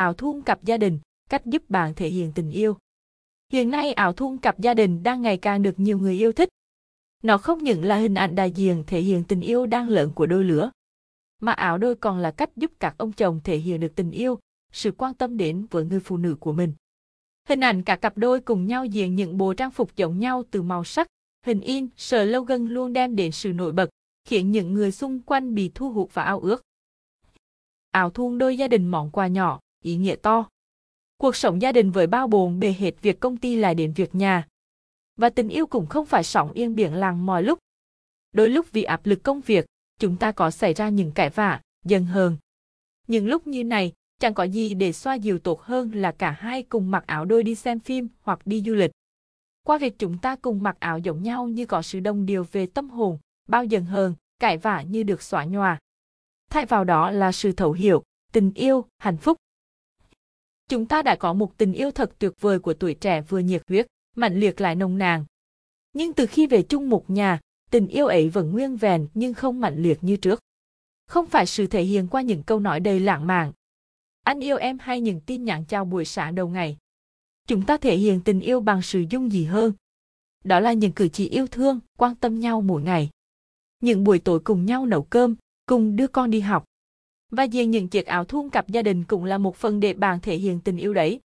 ảo thun cặp gia đình, cách giúp bạn thể hiện tình yêu. Hiện nay ảo thun cặp gia đình đang ngày càng được nhiều người yêu thích. Nó không những là hình ảnh đại diện thể hiện tình yêu đang lớn của đôi lứa, mà ảo đôi còn là cách giúp các ông chồng thể hiện được tình yêu, sự quan tâm đến với người phụ nữ của mình. Hình ảnh cả cặp đôi cùng nhau diện những bộ trang phục giống nhau từ màu sắc, hình in, slogan luôn đem đến sự nổi bật, khiến những người xung quanh bị thu hút và ao ước. ảo thun đôi gia đình món quà nhỏ, ý nghĩa to. Cuộc sống gia đình với bao bồn bề hết việc công ty lại đến việc nhà. Và tình yêu cũng không phải sóng yên biển lặng mọi lúc. Đôi lúc vì áp lực công việc, chúng ta có xảy ra những cãi vã, dần hờn. Những lúc như này, chẳng có gì để xoa dịu tốt hơn là cả hai cùng mặc áo đôi đi xem phim hoặc đi du lịch. Qua việc chúng ta cùng mặc áo giống nhau như có sự đồng điều về tâm hồn, bao dần hơn, cãi vã như được xóa nhòa. Thay vào đó là sự thấu hiểu, tình yêu, hạnh phúc. Chúng ta đã có một tình yêu thật tuyệt vời của tuổi trẻ vừa nhiệt huyết, mạnh liệt lại nồng nàn. Nhưng từ khi về chung một nhà, tình yêu ấy vẫn nguyên vẹn nhưng không mạnh liệt như trước. Không phải sự thể hiện qua những câu nói đầy lãng mạn. Anh yêu em hay những tin nhắn chào buổi sáng đầu ngày. Chúng ta thể hiện tình yêu bằng sự dung gì hơn. Đó là những cử chỉ yêu thương, quan tâm nhau mỗi ngày. Những buổi tối cùng nhau nấu cơm, cùng đưa con đi học. Và diện những chiếc áo thun cặp gia đình cũng là một phần để bạn thể hiện tình yêu đấy.